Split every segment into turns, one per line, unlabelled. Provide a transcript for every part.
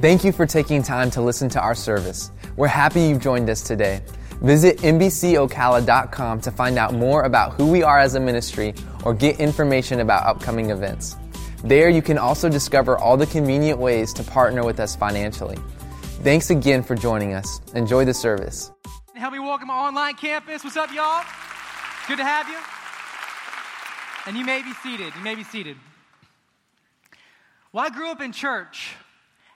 Thank you for taking time to listen to our service. We're happy you've joined us today. Visit NBCOcala.com to find out more about who we are as a ministry or get information about upcoming events. There, you can also discover all the convenient ways to partner with us financially. Thanks again for joining us. Enjoy the service.
Help me welcome our online campus. What's up, y'all? Good to have you. And you may be seated. You may be seated. Well, I grew up in church,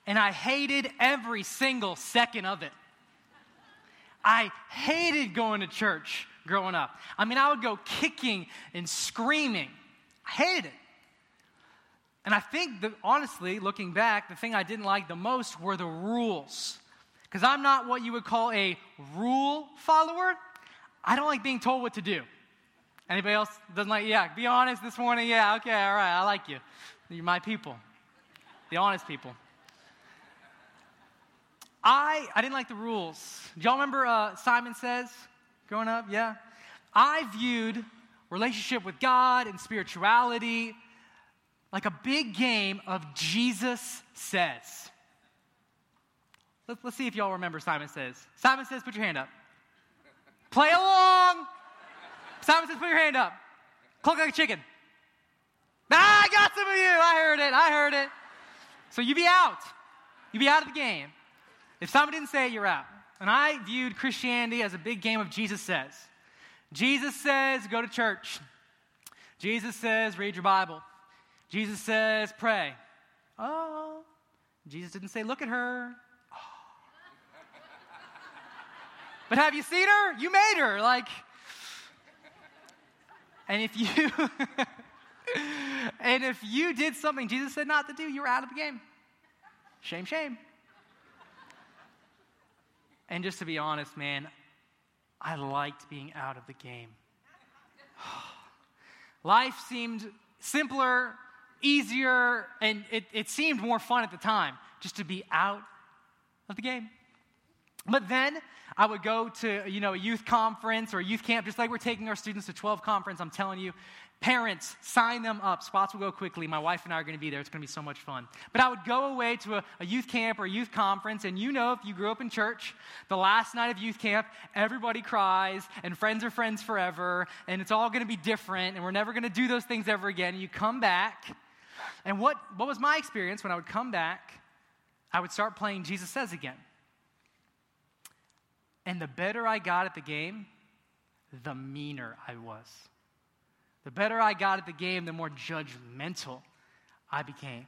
and I hated every single second of it. I hated going to church growing up. I mean, I would go kicking and screaming. I hated it. And I think that honestly, looking back, the thing I didn't like the most were the rules. Because I'm not what you would call a rule follower. I don't like being told what to do. Anybody else doesn't like, yeah, be honest this morning? Yeah, okay, all right, I like you. You're my people, the honest people. I, I didn't like the rules. Do y'all remember uh, Simon Says growing up? Yeah. I viewed relationship with God and spirituality like a big game of Jesus Says. Let's, let's see if y'all remember Simon Says. Simon Says, put your hand up. Play along. Simon Says, put your hand up. Cluck like a chicken. Ah, I got some of you. I heard it. I heard it. So you be out. You be out of the game. If somebody didn't say it, you're out. And I viewed Christianity as a big game of Jesus says. Jesus says, go to church. Jesus says, read your Bible. Jesus says, pray. Oh, Jesus didn't say, look at her. But have you seen her? You made her. Like, and if you, and if you did something Jesus said not to do, you were out of the game. Shame, shame. And just to be honest, man, I liked being out of the game. Life seemed simpler, easier, and it, it seemed more fun at the time just to be out of the game. But then I would go to, you know, a youth conference or a youth camp, just like we're taking our students to 12 conference. I'm telling you, Parents, sign them up. Spots will go quickly. My wife and I are going to be there. It's going to be so much fun. But I would go away to a, a, youth camp or a youth conference, and you know, if you grew up in church, the last night of youth camp, everybody cries, and friends are friends forever, and it's all going to be different, and we're never going to do those things ever again. And you come back, and what, what was my experience when I would come back? I would start playing Jesus Says again. And the better I got at the game, the meaner I was. The better I got at the game, the more judgmental I became.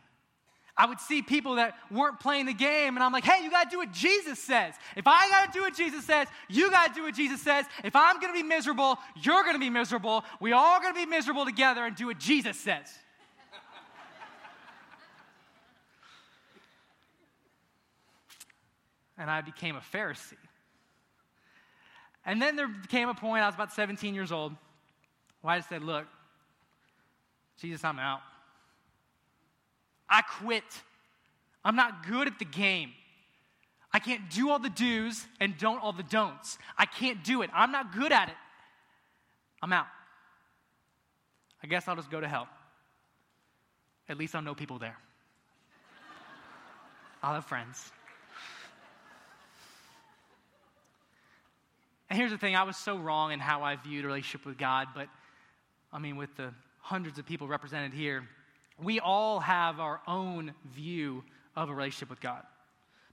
I would see people that weren't playing the game, and I'm like, hey, you gotta do what Jesus says. If I gotta do what Jesus says, you gotta do what Jesus says. If I'm gonna be miserable, you're gonna be miserable. We all gonna be miserable together and do what Jesus says. and I became a Pharisee. And then there came a point, I was about 17 years old, why I said, Look, Jesus, I'm out. I quit. I'm not good at the game. I can't do all the do's and don't all the don'ts. I can't do it. I'm not good at it. I'm out. I guess I'll just go to hell. At least I'll know people there. I'll have friends. And here's the thing I was so wrong in how I viewed a relationship with God, but I mean, with the hundreds of people represented here, we all have our own view of a relationship with God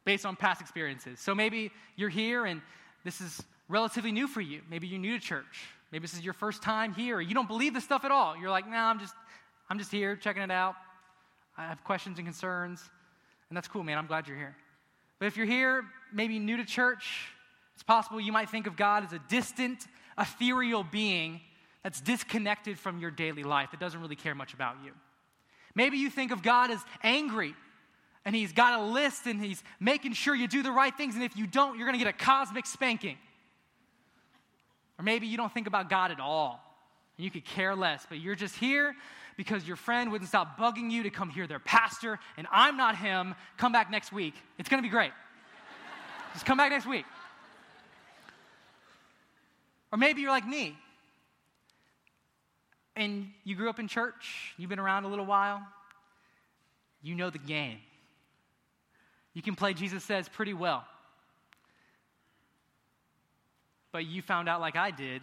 based on past experiences. So maybe you're here and this is relatively new for you. Maybe you're new to church. Maybe this is your first time here. You don't believe this stuff at all. You're like, nah, I'm just, I'm just here checking it out. I have questions and concerns. And that's cool, man. I'm glad you're here. But if you're here, maybe new to church, it's possible you might think of God as a distant, ethereal being that's disconnected from your daily life, that doesn't really care much about you. Maybe you think of God as angry and he's got a list and he's making sure you do the right things, and if you don't, you're to get a cosmic spanking. Or maybe you don't think about God at all and you could care less, but you're just here because your friend wouldn't stop bugging you to come hear their pastor, and I'm not him. Come back next week. It's to be great. just come back next week. Or maybe you're like me and you grew up in church, you've been around a little while, you know the game. You can play Jesus Says pretty well. But you found out, like I did,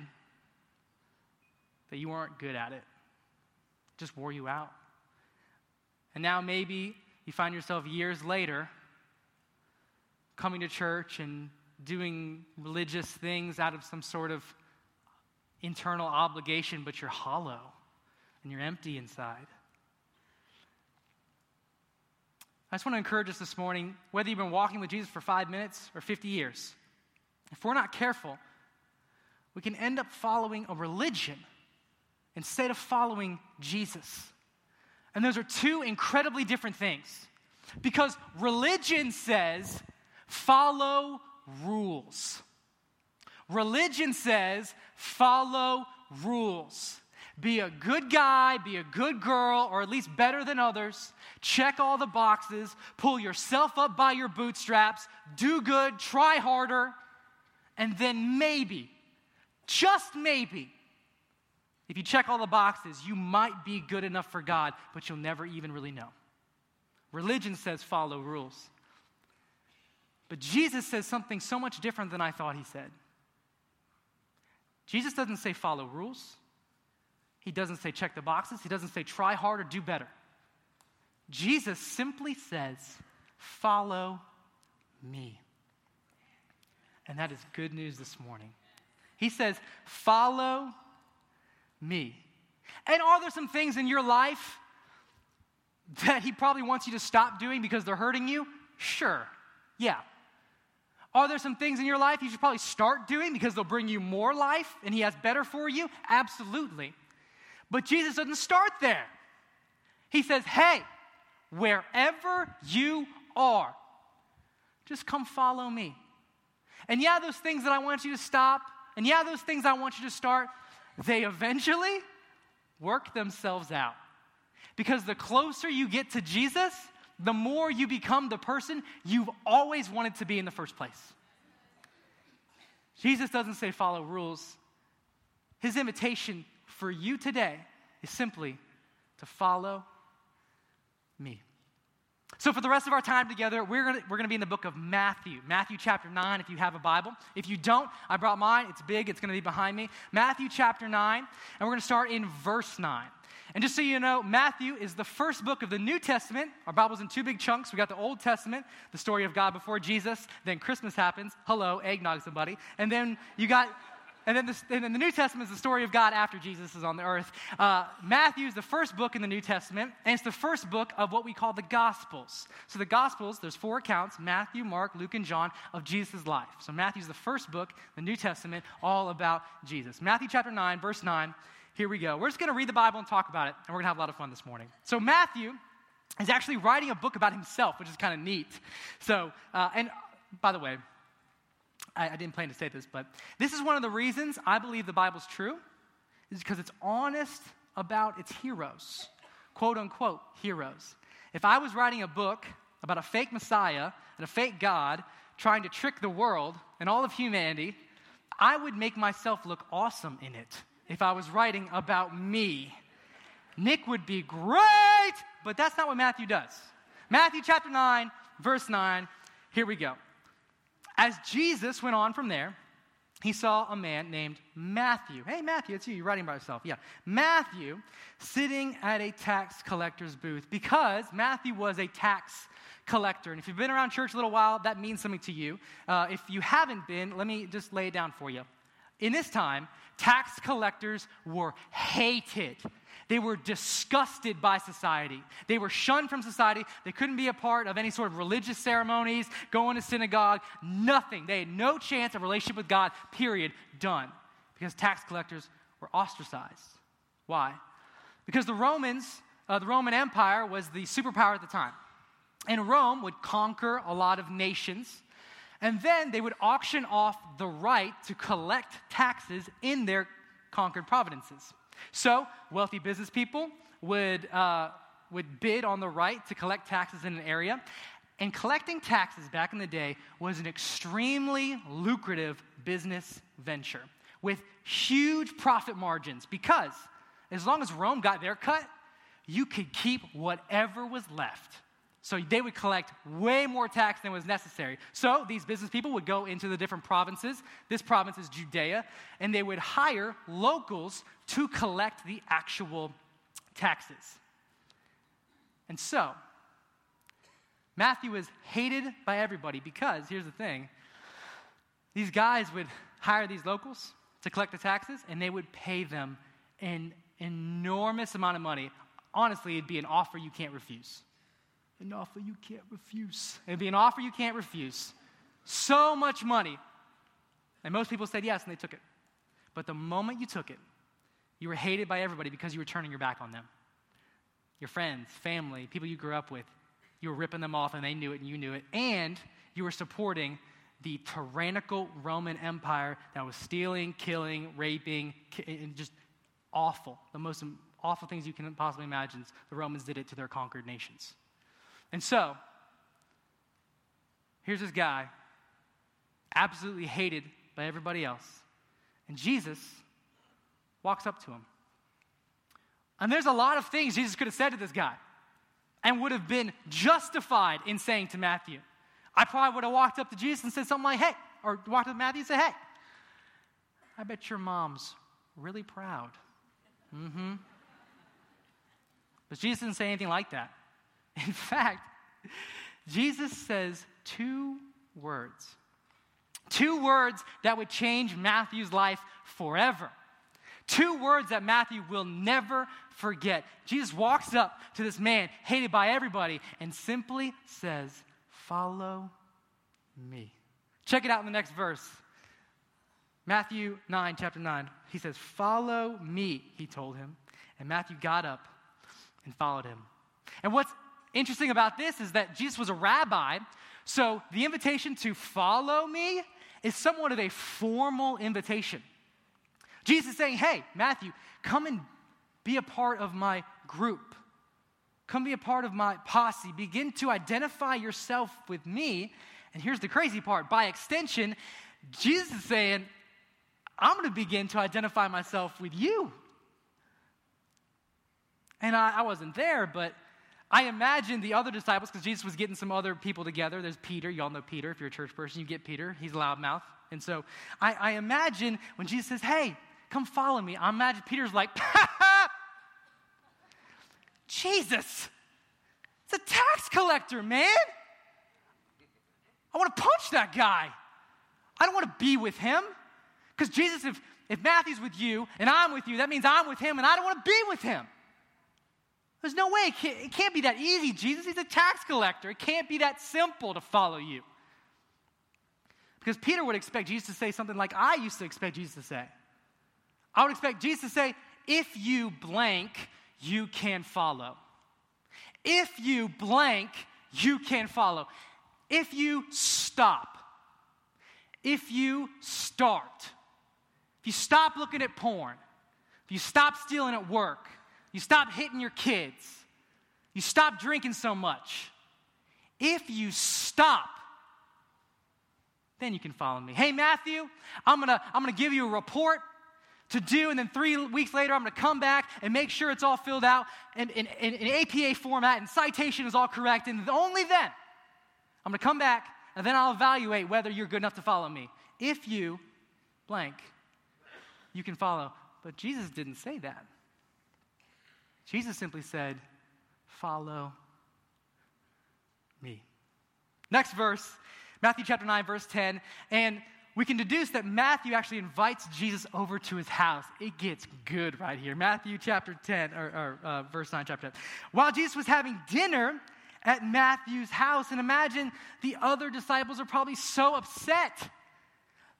that you weren't good at it. it just wore you out. And now maybe you find yourself years later coming to church and doing religious things out of some sort of internal obligation, but you're hollow and you're empty inside. I just want to encourage us this morning whether you've been walking with Jesus for five minutes or 50 years, if we're not careful, we can end up following a religion instead of following Jesus. And those are two incredibly different things. Because religion says, follow rules. Religion says, follow rules. Be a good guy, be a good girl, or at least better than others. Check all the boxes, pull yourself up by your bootstraps, do good, try harder, and then maybe, just maybe, if you check all the boxes, you might be good enough for God, but you'll never even really know. Religion says follow rules. But Jesus says something so much different than I thought he said. Jesus doesn't say follow rules. He doesn't say check the boxes. He doesn't say try harder, do better. Jesus simply says, follow me. And that is good news this morning. He says, follow me. And are there some things in your life that he probably wants you to stop doing because they're hurting you? Sure. Yeah. Are there some things in your life you should probably start doing because they'll bring you more life and he has better for you? Absolutely. But Jesus doesn't start there. He says, hey, wherever you are, just come follow me. And yeah, those things that I want you to stop, and yeah, those things I want you to start, they eventually work themselves out. Because the closer you get to Jesus, the more you become the person you've always wanted to be in the first place. Jesus doesn't say follow rules. His invitation for you today is simply to follow me. So, for the rest of our time together, we're going we're to be in the book of Matthew, Matthew chapter 9, if you have a Bible. If you don't, I brought mine. It's big, it's going to be behind me. Matthew chapter 9, and we're going to start in verse 9. And just so you know, Matthew is the first book of the New Testament. Our Bible's in two big chunks. We got the Old Testament, the story of God before Jesus. Then Christmas happens. Hello, eggnog somebody. And then you got and then, this, and the New Testament is the story of God after Jesus is on the earth. Uh, Matthew is the first book in the New Testament, and it's the first book of what we call the Gospels. So the Gospels, there's four accounts Matthew, Mark, Luke, and John of Jesus' life. So Matthew's the first book, the New Testament, all about Jesus. Matthew chapter 9, verse 9. Here we go. We're just going to read the Bible and talk about it, and we're going to have a lot of fun this morning. So Matthew is actually writing a book about himself, which is kind of neat. So, uh, and by the way, I, I didn't plan to say this, but this is one of the reasons I believe the Bible's true, is because it's honest about its heroes, quote unquote heroes. If I was writing a book about a fake Messiah and a fake God trying to trick the world and all of humanity, I would make myself look awesome in it if I was writing about me. Nick would be great, but that's not what Matthew does. Matthew chapter 9, verse 9, here we go. As Jesus went on from there, he saw a man named Matthew. Hey, Matthew, it's you. You're writing by yourself. Yeah. Matthew sitting at a tax collector's booth because Matthew was a tax collector. And if you've been around church a little while, that means something to you. Uh, if you haven't been, let me just lay it down for you. In this time, tax collectors were hated. They were disgusted by society. They were shunned from society. They couldn't be a part of any sort of religious ceremonies, going to synagogue, nothing. They had no chance of relationship with God, period, done. Because tax collectors were ostracized. Why? Because the Romans, uh, the Roman Empire was the superpower at the time. And Rome would conquer a lot of nations. And then they would auction off the right to collect taxes in their conquered provinces. So, wealthy business people would, uh, would bid on the right to collect taxes in an area. And collecting taxes back in the day was an extremely lucrative business venture with huge profit margins because as long as Rome got their cut, you could keep whatever was left. So they would collect way more tax than was necessary. So these business people would go into the different provinces. This province is Judea, and they would hire locals to collect the actual taxes. And so, Matthew was hated by everybody because here's the thing these guys would hire these locals to collect the taxes, and they would pay them an enormous amount of money. Honestly, it'd be an offer you can't refuse. An offer you can't refuse. It'd be an offer you can't refuse. So much money. And most people said yes, and they took it. But the moment you took it, you were hated by everybody because you were turning your back on them. Your friends, family, people you grew up with, you were ripping them off and they knew it and you knew it. And you were supporting the tyrannical Roman Empire that was stealing, killing, raping, and just awful. The most awful things you can possibly imagine. The Romans did it to their conquered nations. And so, here's this guy, absolutely hated by everybody else. And Jesus walks up to him. And there's a lot of things Jesus could have said to this guy and would have been justified in saying to Matthew. I probably would have walked up to Jesus and said something like, hey, or walked up to Matthew and said, hey, I bet your mom's really proud. Mm hmm. But Jesus didn't say anything like that. In fact, Jesus says two words. Two words that would change Matthew's life forever. Two words that Matthew will never forget. Jesus walks up to this man, hated by everybody, and simply says, Follow me. Check it out in the next verse. Matthew 9, chapter 9. He says, Follow me, he told him. And Matthew got up and followed him. And what's interesting about this is that Jesus was a rabbi, so the invitation to follow me is somewhat of a formal invitation. Jesus is saying, Hey, Matthew, come and be a part of my group. Come be a part of my posse. Begin to identify yourself with me. And here's the crazy part by extension, Jesus is saying, I'm going to begin to identify myself with you. And I, I wasn't there, but I imagine the other disciples, because Jesus was getting some other people together. There's Peter. You all know Peter. If you're a church person, you get Peter. He's loudmouth. And so I, I imagine when Jesus says, Hey, Come follow me. I imagine Peter's like, Jesus, it's a tax collector, man. I want to punch that guy. I don't want to be with him. Because Jesus, if, if Matthew's with you and I'm with you, that means I'm with him and I don't want to be with him. There's no way. It can't, be that easy, Jesus. He's a tax collector. It can't be that simple to follow you. Because Peter would expect Jesus to say something like I used to expect Jesus to say. I would expect Jesus to say, if you blank, you can follow. If you blank, you can follow. If you stop, if you start, if you stop looking at porn, if you stop stealing at work, you stop hitting your kids, you stop drinking so much, if you stop, then you can follow me. Hey, Matthew, I'm gonna, I'm gonna give you a report to do, and then three weeks later, I'm going to come back and make sure it's all filled out in, in, in, in APA format and citation is all correct. And only then, I'm going to come back and then I'll evaluate whether you're good enough to follow me. If you blank, you can follow. But Jesus didn't say that. Jesus simply said, Follow me. Next verse, Matthew chapter 9, verse 10. And we can deduce that Matthew actually invites Jesus over to his house. It gets good right here. Matthew chapter 10, or, or uh, verse 9, chapter 10. While Jesus was having dinner at Matthew's house, and imagine the other disciples are probably so upset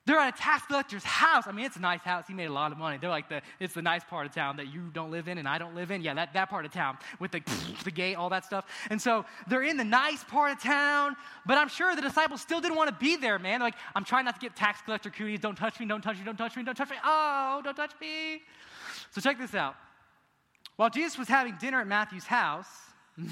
they're at a tax collector's house. I mean, it's a nice house. He made a lot of money. They're like the, it's the nice part of town that you don't live in and I don't live in. Yeah, that, that part of town with the, the gate, all that stuff. And so they're in the nice part of town, but I'm sure the disciples still didn't want to be there, man. They're like, I'm trying not to get tax collector cooties. Don't touch me, don't touch me, don't touch me, don't touch me. Oh, don't touch me. So check this out. While Jesus was having dinner at Matthew's house,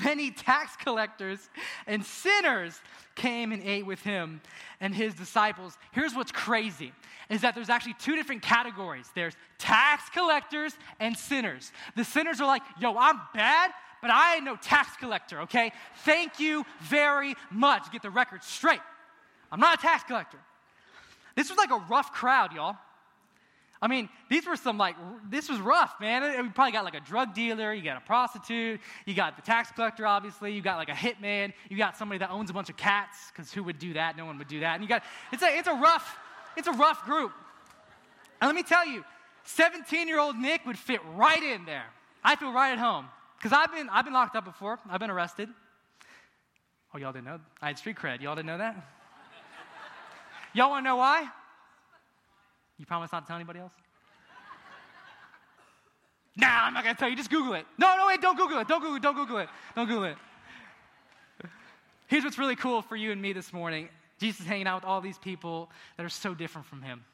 many tax collectors and sinners came and ate with him and his disciples. Here's what's crazy is that there's actually two different categories. There's tax collectors and sinners. The sinners are like, "Yo, I'm bad, but I ain't no tax collector, okay? Thank you very much. Get the record straight. I'm not a tax collector. This was like a rough crowd, y'all. I mean, these were some like, this was rough, man. We probably got like a drug dealer, you got a prostitute, you got the tax collector, obviously, you got like a hitman, you got somebody that owns a bunch of cats, because who would do that? No one would do that. And you got, it's a, it's a rough, it's a rough group. And let me tell you, 17 year old Nick would fit right in there. I feel right at home. Because I've been, I've been locked up before, I've been arrested. Oh, y'all didn't know? I had street cred. Y'all didn't know that? y'all want to know why? You promise not to tell anybody else? nah, I'm not going to tell you. Just Google it. No, no, wait, don't Google it. Don't Google it. Don't Google it. Don't Google it. Here's what's really cool for you and me this morning Jesus is hanging out with all these people that are so different from him.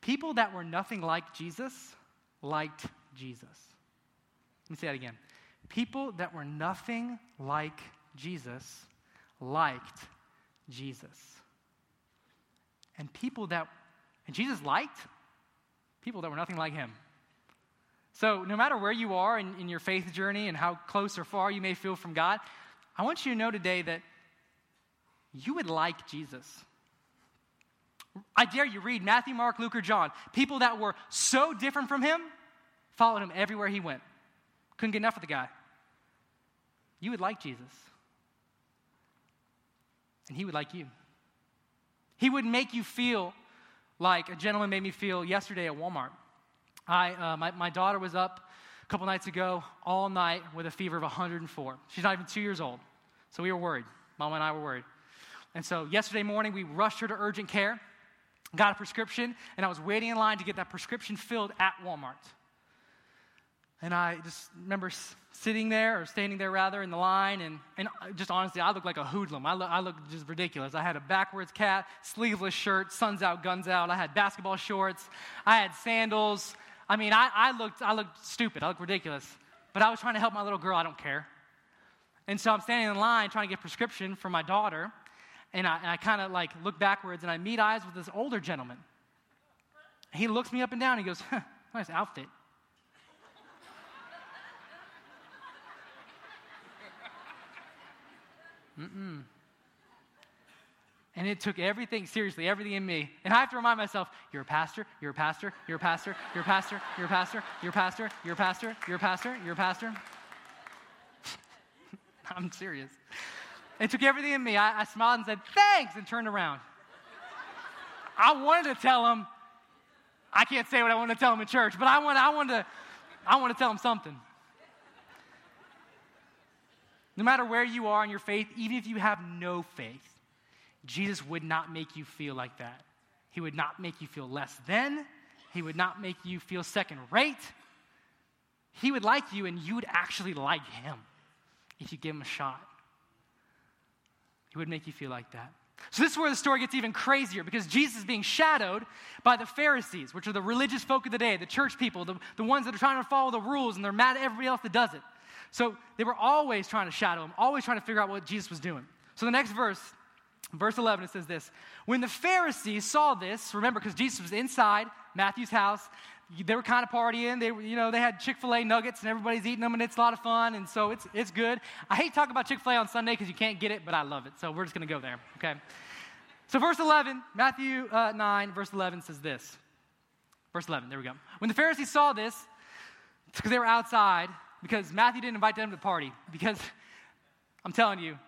People that were nothing like Jesus liked Jesus. Let me say that again. People that were nothing like Jesus liked Jesus. And people that and Jesus liked people that were nothing like him. So, no matter where you are in, in, your faith journey and how close or far you may feel from God, I want you to know today that you would like Jesus. I dare you read Matthew, Mark, Luke, or John. People that were so different from him followed him everywhere he went. Couldn't get enough of the guy. You would like Jesus. And he would like you. He would make you feel like a gentleman made me feel yesterday at Walmart. I, uh, my, my daughter was up a couple nights ago all night with a fever of 104. She's not even two years old. So we were worried. Mom and I were worried. And so yesterday morning, we rushed her to urgent care, got a prescription, and I was waiting in line to get that prescription filled at Walmart. And I just remember sitting there, or standing there rather, in the line, and, and just honestly, I looked like a hoodlum. I, look, I looked just ridiculous. I had a backwards cap, sleeveless shirt, sun's out, guns out. I had basketball shorts. I had sandals. I mean, I, I, looked, I looked stupid. I looked ridiculous. But I was trying to help my little girl. I don't care. And so I'm standing in line trying to get prescription for my daughter. And I, I kind of like look backwards and I meet eyes with this older gentleman. He looks me up and down. He goes, huh, nice outfit. Mm-mm. And it took everything, seriously, everything in me. And I have to remind myself, you're a pastor, you're a pastor, you're a pastor, you're a pastor, you're a pastor, you're a pastor, you're a pastor, you're a pastor, you're a pastor. I'm serious. It took everything in me. I, I smiled and said, thanks, and turned around. I wanted to tell him, I can't say what I want to tell him in church, but I want, I want to, I want to tell him something. No matter where you are in your faith, even if you have no faith, Jesus would not make you feel like that. He would not make you feel less than. He would not make you feel second rate. He would like you, and you would actually like him if you give him a shot. He would make you feel like that. So, this is where the story gets even crazier because Jesus is being shadowed by the Pharisees, which are the religious folk of the day, the church people, the, the ones that are trying to follow the rules and they're mad at everybody else that does it. So they were always trying to shadow him, always trying to figure out what Jesus was doing. So the next verse, verse 11, it says this When the Pharisees saw this, remember, because Jesus was inside Matthew's house, they were kind of partying. They, you know, they had Chick Fil A nuggets, and everybody's eating them, and it's a lot of fun, and so it's it's good. I hate talking about Chick Fil A on Sunday because you can't get it, but I love it. So we're just going to go there, okay? So verse 11, Matthew uh, 9, verse 11 says this. Verse 11, there we go. When the Pharisees saw this, because they were outside, because Matthew didn't invite them to the party. Because I'm telling you,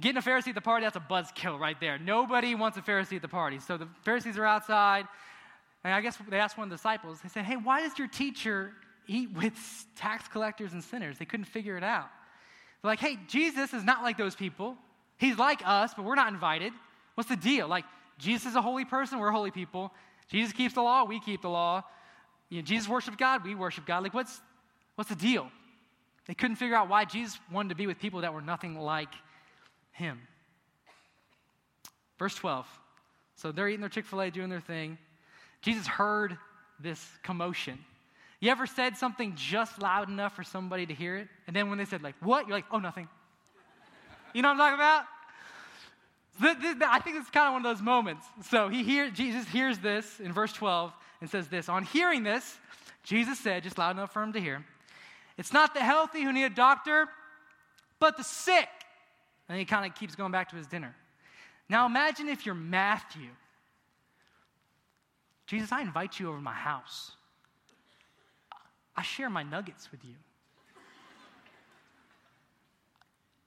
getting a Pharisee at the party, that's a buzzkill right there. Nobody wants a Pharisee at the party. So the Pharisees are outside, and I guess they asked one of the disciples, they said, Hey, why does your teacher eat with tax collectors and sinners? They couldn't figure it out. They're like, Hey, Jesus is not like those people. He's like us, but we're not invited. What's the deal? Like, Jesus is a holy person, we're holy people. Jesus keeps the law, we keep the law. You know, Jesus worships God, we worship God. Like, what's, what's the deal? They couldn't figure out why Jesus wanted to be with people that were nothing like him. Verse 12. So they're eating their Chick fil A, doing their thing. Jesus heard this commotion. You ever said something just loud enough for somebody to hear it? And then when they said, like, what? You're like, oh, nothing. You know what I'm talking about? I think it's kind of one of those moments. So he hear, Jesus hears this in verse 12 and says this On hearing this, Jesus said, just loud enough for him to hear, It's not the healthy who need a doctor, but the sick. And he kind of keeps going back to his dinner. Now imagine if you're Matthew. Jesus, I invite you over my house. I share my nuggets with you.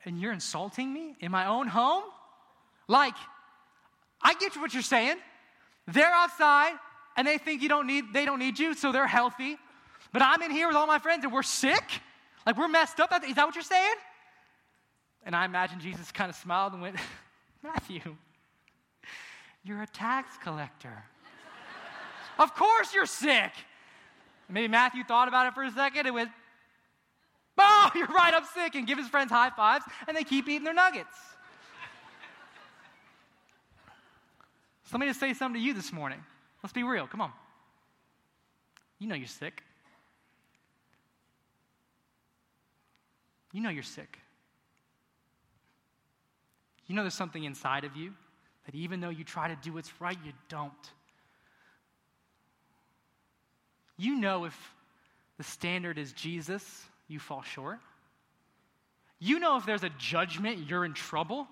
And you're insulting me in my own home? Like, I get what you're saying. They're outside and they think you don't need they don't need you, so they're healthy. But I'm in here with all my friends and we're sick? Like we're messed up? Is that what you're saying? And I imagine Jesus kind of smiled and went, Matthew, you're a tax collector. of course you're sick. Maybe Matthew thought about it for a second and went, Oh, you're right, I'm sick, and give his friends high fives, and they keep eating their nuggets. so let me just say something to you this morning. Let's be real, come on. You know you're sick. You know you're sick. You know there's something inside of you that even though you try to do what's right, you don't. You know if the standard is Jesus, you fall short. You know if there's a judgment, you're in trouble.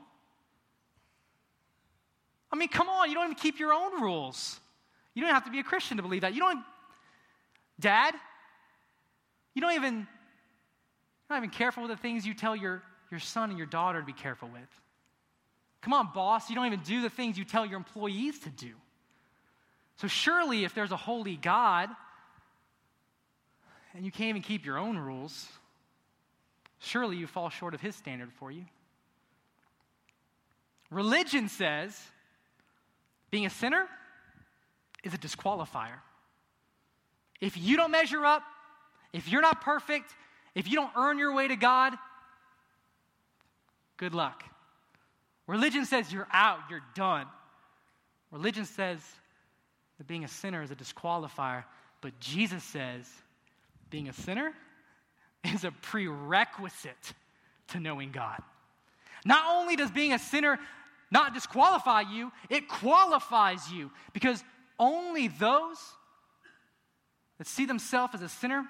I mean, come on, you don't even keep your own rules. You don't have to be a Christian to believe that. You don't, Dad, you don't even, you're not even careful with the things you tell your, your son and your daughter to be careful with. Come on, boss, you don't even do the things you tell your employees to do. So, surely, if there's a holy God and you can't even keep your own rules, surely you fall short of his standard for you. Religion says being a sinner is a disqualifier. If you don't measure up, if you're not perfect, if you don't earn your way to God, good luck. Religion says you're out, you're done. Religion says that being a sinner is a disqualifier, but Jesus says being a sinner is a prerequisite to knowing God. Not only does being a sinner not disqualify you, it qualifies you because only those that see themselves as a sinner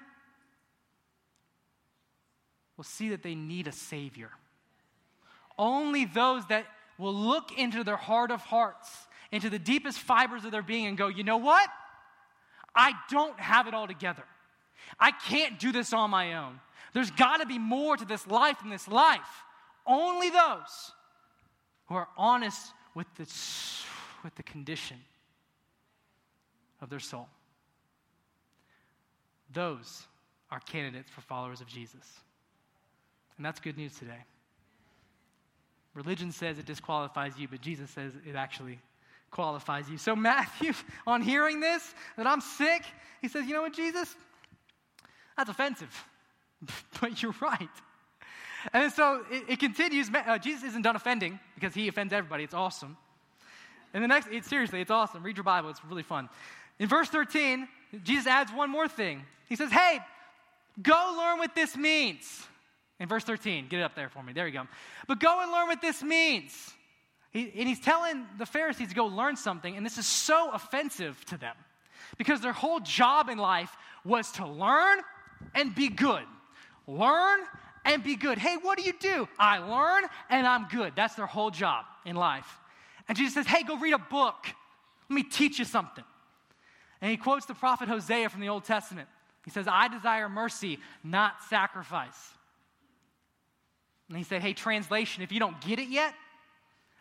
will see that they need a Savior. Only those that will look into their heart of hearts, into the deepest fibers of their being, and go, you know what? I don't have it all together. I can't do this on my own. There's got to be more to this life than this life. Only those who are honest with the, with the condition of their soul. Those are candidates for followers of Jesus. And that's good news today. Religion says it disqualifies you, but Jesus says it actually qualifies you. So, Matthew, on hearing this, that I'm sick, he says, You know what, Jesus? That's offensive, but you're right. And so it, it continues. Uh, Jesus isn't done offending because he offends everybody. It's awesome. And the next, it, seriously, it's awesome. Read your Bible, it's really fun. In verse 13, Jesus adds one more thing. He says, Hey, go learn what this means. In verse 13, get it up there for me. There you go. But go and learn what this means. He, and he's telling the Pharisees to go learn something, and this is so offensive to them because their whole job in life was to learn and be good. Learn and be good. Hey, what do you do? I learn and I'm good. That's their whole job in life. And Jesus says, Hey, go read a book. Let me teach you something. And he quotes the prophet Hosea from the Old Testament. He says, I desire mercy, not sacrifice. And he said, Hey, translation, if you don't get it yet,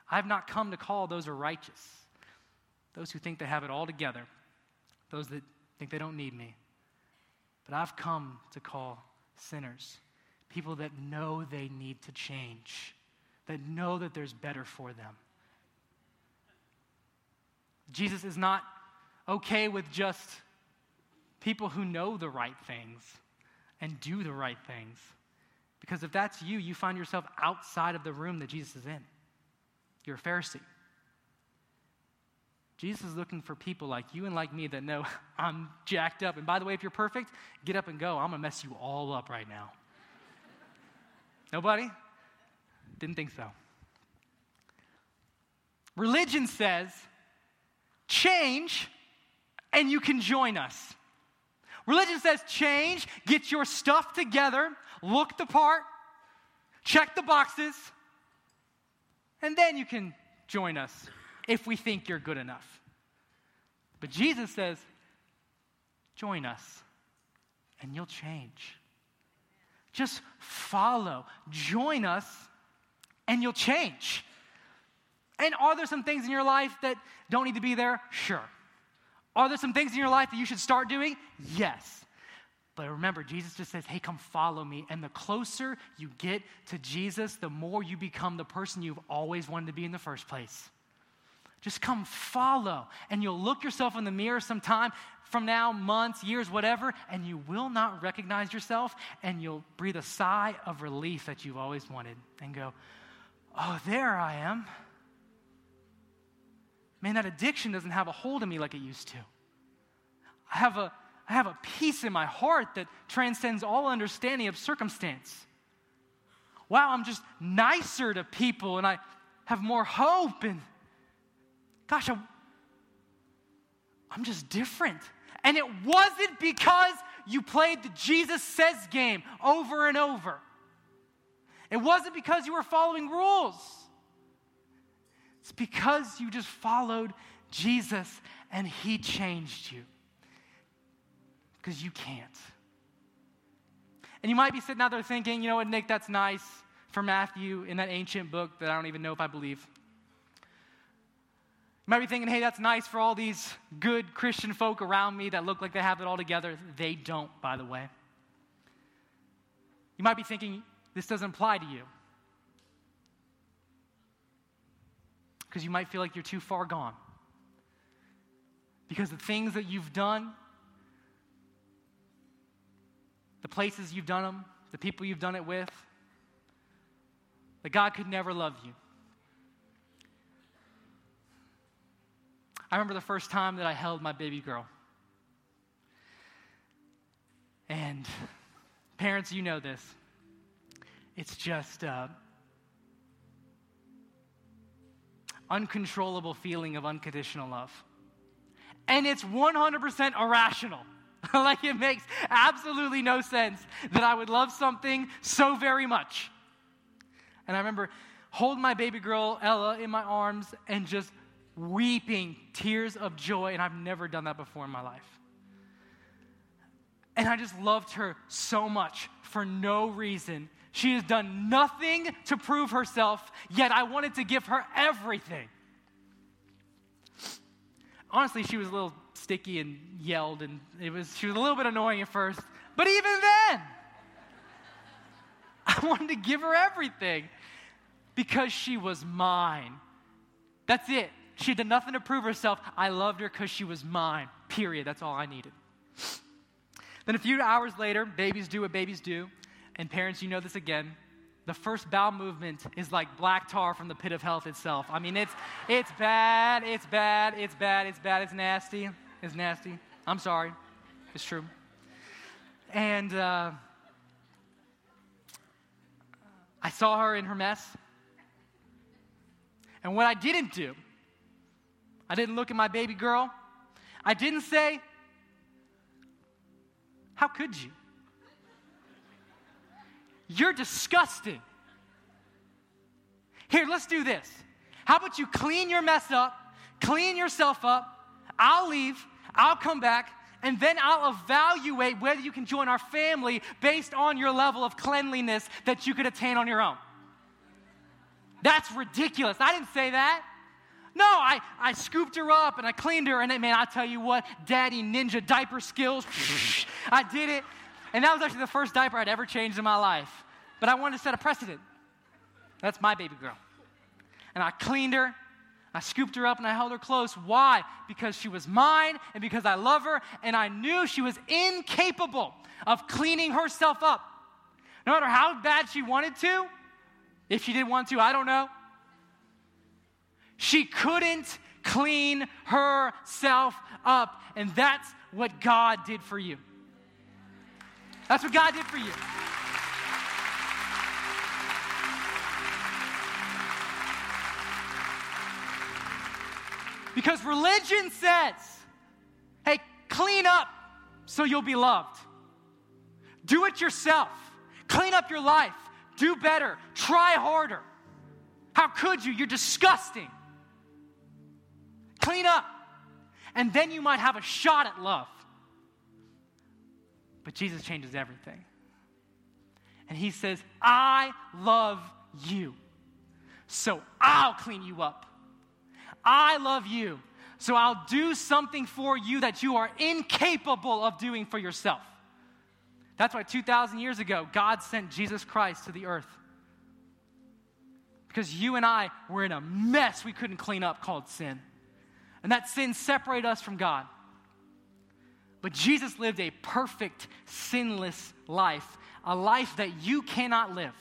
I've not come to call those who are righteous, those who think they have it all together, those that think they don't need me. But I've come to call sinners, people that know they need to change, that know that there's better for them. Jesus is not okay with just people who know the right things and do the right things. Because if that's you, you find yourself outside of the room that Jesus is in. You're a Pharisee. Jesus is looking for people like you and like me that know I'm jacked up. And by the way, if you're perfect, get up and go. I'm going to mess you all up right now. Nobody? Didn't think so. Religion says, change and you can join us. Religion says change, get your stuff together, look the part, check the boxes, and then you can join us if we think you're good enough. But Jesus says, join us and you'll change. Just follow, join us, and you'll change. And are there some things in your life that don't need to be there? Sure. Are there some things in your life that you should start doing? Yes. But remember, Jesus just says, hey, come follow me. And the closer you get to Jesus, the more you become the person you've always wanted to be in the first place. Just come follow. And you'll look yourself in the mirror sometime from now, months, years, whatever, and you will not recognize yourself. And you'll breathe a sigh of relief that you've always wanted and go, oh, there I am. Man, that addiction doesn't have a hold of me like it used to. I have a, I have a peace in my heart that transcends all understanding of circumstance. Wow, I'm just nicer to people and I have more hope. And gosh, I'm, just different. And it wasn't because you played the Jesus says game over and over. It wasn't because you were following rules. It's because you just followed Jesus and he changed you. Because you can't. And you might be sitting out there thinking, you know what, Nick, that's nice for Matthew in that ancient book that I don't even know if I believe. You might be thinking, hey, that's nice for all these good Christian folk around me that look like they have it all together. They don't, by the way. You might be thinking, this doesn't apply to you. because you might feel like you're too far gone. Because the things that you've done, the places you've done them, the people you've done it with, that God could never love you. I remember the first time that I held my baby girl. And parents, you know this. It's just, uncontrollable feeling of unconditional love. And it's 100% irrational. like it makes absolutely no sense that I would love something so very much. And I remember holding my baby girl, Ella, in my arms and just weeping tears of joy. And I've never done that before in my life. And I just loved her so much for no reason she has done nothing to prove herself, yet I wanted to give her everything. Honestly, she was a little sticky and yelled, and it was, she was a little bit annoying at first. But even then, I wanted to give her everything because she was mine. That's it. She done nothing to prove herself. I loved her because she was mine. Period. That's all I needed. Then a few hours later, babies do what babies do. And parents, you know this again. The first bowel movement is like black tar from the pit of health itself. I mean, it's, it's bad, it's bad, it's bad, it's bad, it's nasty, it's nasty. I'm sorry, it's true. And uh, I saw her in her mess. And what I didn't do, I didn't look at my baby girl. I didn't say, How could you? You're disgusting. Here, let's do this. How about you clean your mess up, clean yourself up? I'll leave, I'll come back, and then I'll evaluate whether you can join our family based on your level of cleanliness that you could attain on your own. That's ridiculous. I didn't say that. No, I, I scooped her up and I cleaned her, and man, I tell you what, daddy ninja diaper skills, I did it. And that was actually the first diaper I'd ever changed in my life. But I wanted to set a precedent. That's my baby girl. And I cleaned her, I scooped her up, and I held her close. Why? Because she was mine and because I love her, and I knew she was incapable of cleaning herself up. No matter how bad she wanted to, if she didn't want to, I don't know. She couldn't clean herself up. And that's what God did for you. That's what God did for you. Because religion says, hey, clean up so you'll be loved. Do it yourself. Clean up your life. Do better. Try harder. How could you? You're disgusting. Clean up. And then you might have a shot at love. But Jesus changes everything. And he says, I love you. So I'll clean you up. I love you. So I'll do something for you that you are incapable of doing for yourself. That's why 2,000 years ago, God sent Jesus Christ to the earth. Because you and I were in a mess we couldn't clean up called sin. And that sin separated us from God. But Jesus lived a perfect, sinless life, a life that you cannot live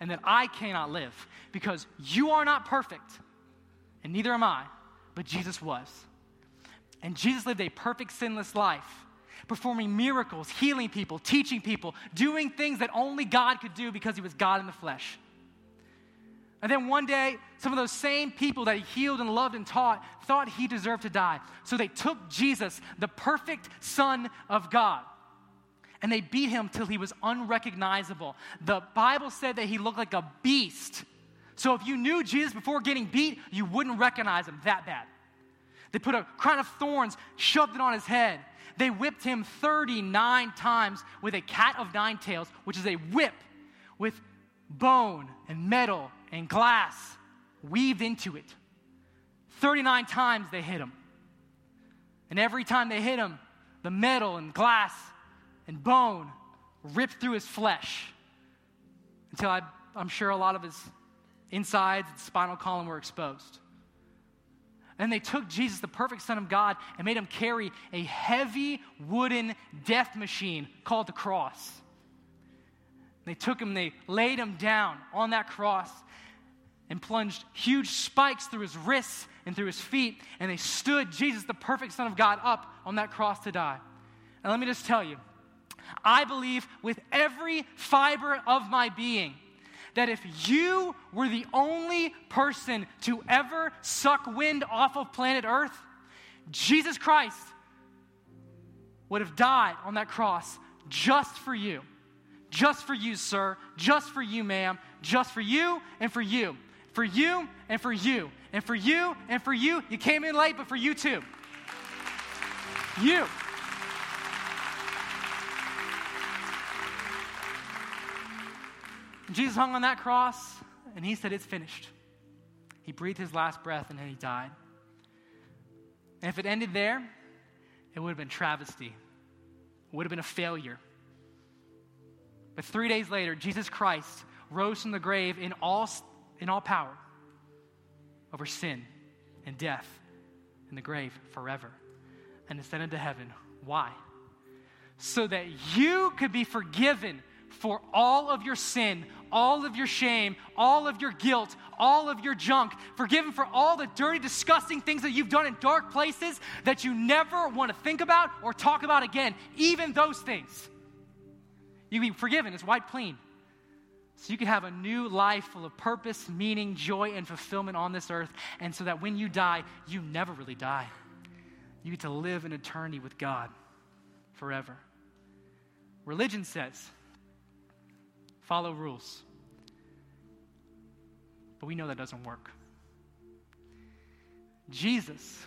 and that I cannot live because you are not perfect, and neither am I, but Jesus was. And Jesus lived a perfect, sinless life, performing miracles, healing people, teaching people, doing things that only God could do because he was God in the flesh. And then one day, some of those same people that he healed and loved and taught thought he deserved to die. So they took Jesus, the perfect Son of God, and they beat him till he was unrecognizable. The Bible said that he looked like a beast. So if you knew Jesus before getting beat, you wouldn't recognize him that bad. They put a crown of thorns, shoved it on his head. They whipped him 39 times with a cat of nine tails, which is a whip with bone and metal and glass weaved into it. 39 times they hit him. And every time they hit him, the metal and glass and bone ripped through his flesh until I, I'm sure a lot of his insides and spinal column were exposed. And they took Jesus, the perfect Son of God, and made him carry a heavy wooden death machine called the cross. They took him, they laid him down on that cross and plunged huge spikes through his wrists and through his feet, and they stood Jesus, the perfect Son of God, up on that cross to die. And let me just tell you, I believe with every fiber of my being that if you were the only person to ever suck wind off of planet Earth, Jesus Christ would have died on that cross just for you. Just for you, sir. Just for you, ma'am. Just for you and for you. For you and for you. And for you and for you. You came in late, but for you too. You. Jesus hung on that cross and he said, It's finished. He breathed his last breath and then he died. And if it ended there, it would have been travesty, it would have been a failure. But three days later, Jesus Christ rose from the grave in all, in all power over sin and death in the grave forever and ascended to heaven. Why? So that you could be forgiven for all of your sin, all of your shame, all of your guilt, all of your junk, forgiven for all the dirty, disgusting things that you've done in dark places that you never want to think about or talk about again, even those things. You can be forgiven, it's wiped clean. So you can have a new life full of purpose, meaning, joy, and fulfillment on this earth. And so that when you die, you never really die. You get to live in eternity with God forever. Religion says, follow rules. But we know that doesn't work. Jesus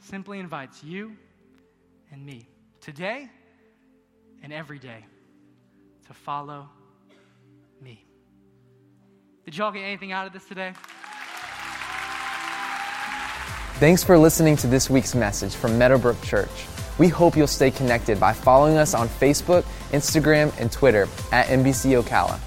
simply invites you and me today and every day to follow me. Did y'all get anything out of this today?
Thanks for listening to this week's message from Meadowbrook Church. We hope you'll stay connected by following us on Facebook, Instagram, and Twitter at MBC Ocala.